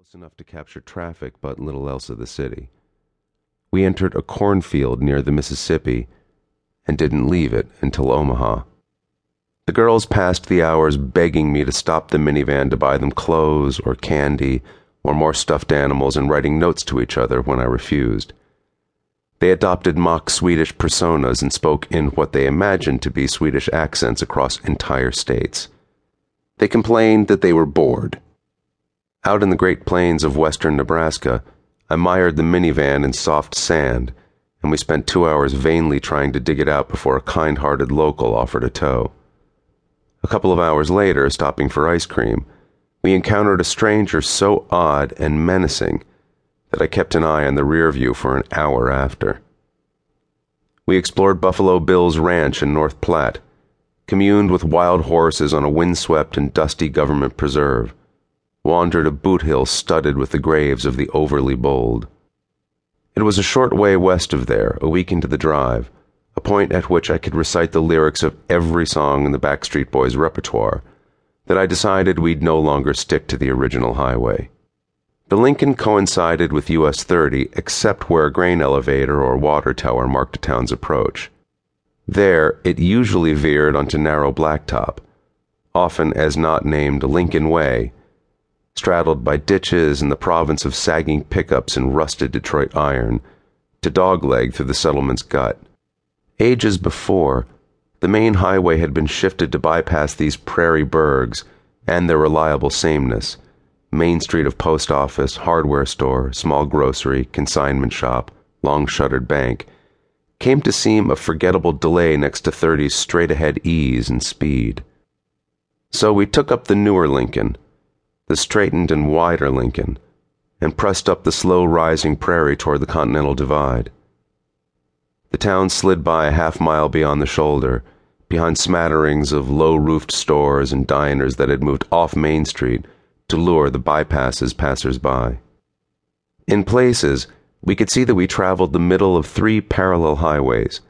close enough to capture traffic, but little else of the city. We entered a cornfield near the Mississippi and didn't leave it until Omaha. The girls passed the hours begging me to stop the minivan to buy them clothes or candy or more stuffed animals and writing notes to each other when I refused. They adopted mock Swedish personas and spoke in what they imagined to be Swedish accents across entire states. They complained that they were bored out in the Great Plains of western Nebraska, I mired the minivan in soft sand, and we spent two hours vainly trying to dig it out before a kind hearted local offered a tow. A couple of hours later, stopping for ice cream, we encountered a stranger so odd and menacing that I kept an eye on the rear view for an hour after. We explored Buffalo Bill's ranch in North Platte, communed with wild horses on a windswept and dusty government preserve wandered a boot hill studded with the graves of the overly bold. It was a short way west of there, a week into the drive, a point at which I could recite the lyrics of every song in the Backstreet Boys repertoire, that I decided we'd no longer stick to the original highway. The Lincoln coincided with US 30 except where a grain elevator or water tower marked a town's approach. There, it usually veered onto narrow blacktop, often as not named Lincoln Way straddled by ditches and the province of sagging pickups and rusted Detroit iron, to dogleg through the settlement's gut. Ages before, the main highway had been shifted to bypass these prairie burgs and their reliable sameness main street of post office, hardware store, small grocery, consignment shop, long shuttered bank came to seem a forgettable delay next to 30's straight ahead ease and speed. So we took up the newer Lincoln the straightened and wider Lincoln, and pressed up the slow rising prairie toward the Continental Divide. The town slid by a half mile beyond the shoulder, behind smatterings of low roofed stores and diners that had moved off Main Street to lure the bypasses passers by. In places, we could see that we traveled the middle of three parallel highways.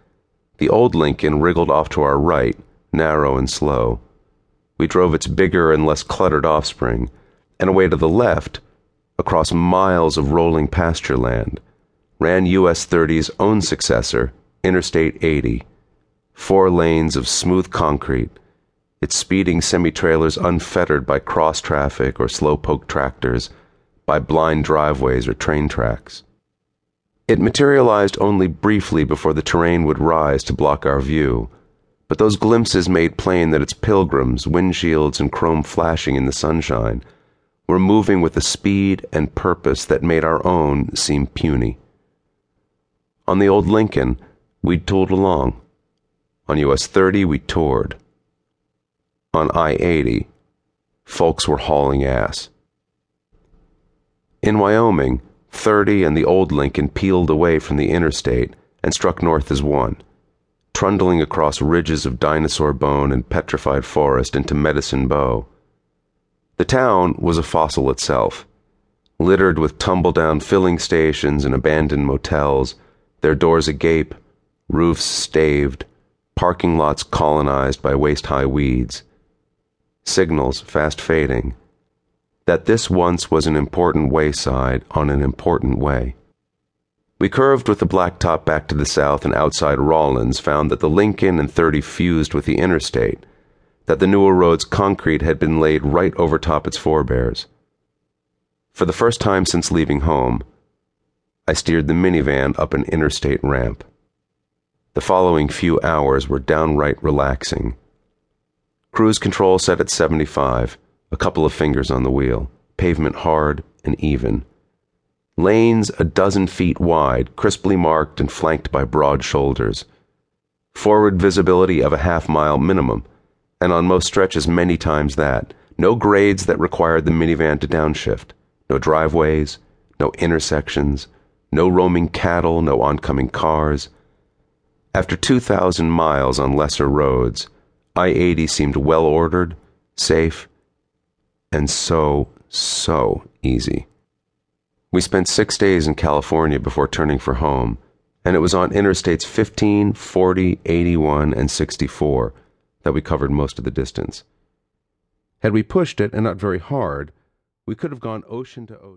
The old Lincoln wriggled off to our right, narrow and slow. We drove its bigger and less cluttered offspring and away to the left, across miles of rolling pasture land, ran US 30's own successor, Interstate 80. Four lanes of smooth concrete, its speeding semi trailers unfettered by cross traffic or slow-poke tractors, by blind driveways or train tracks. It materialized only briefly before the terrain would rise to block our view, but those glimpses made plain that its pilgrims, windshields, and chrome flashing in the sunshine, were moving with a speed and purpose that made our own seem puny. On the old Lincoln, we'd tooled along. On US 30, we toured. On I 80, folks were hauling ass. In Wyoming, 30 and the old Lincoln peeled away from the interstate and struck north as one, trundling across ridges of dinosaur bone and petrified forest into Medicine Bow. The town was a fossil itself, littered with tumble down filling stations and abandoned motels, their doors agape, roofs staved, parking lots colonized by waist high weeds. Signals fast fading. That this once was an important wayside on an important way. We curved with the blacktop back to the south and outside Rawlins found that the Lincoln and 30 fused with the interstate that the newer road's concrete had been laid right over top its forebears. For the first time since leaving home, I steered the minivan up an interstate ramp. The following few hours were downright relaxing. Cruise control set at 75, a couple of fingers on the wheel, pavement hard and even. Lanes a dozen feet wide, crisply marked and flanked by broad shoulders. Forward visibility of a half mile minimum and on most stretches many times that. No grades that required the minivan to downshift. No driveways, no intersections, no roaming cattle, no oncoming cars. After 2,000 miles on lesser roads, I 80 seemed well ordered, safe, and so, so easy. We spent six days in California before turning for home, and it was on Interstates 15, 40, 81, and 64 that we covered most of the distance. Had we pushed it, and not very hard, we could have gone ocean to ocean.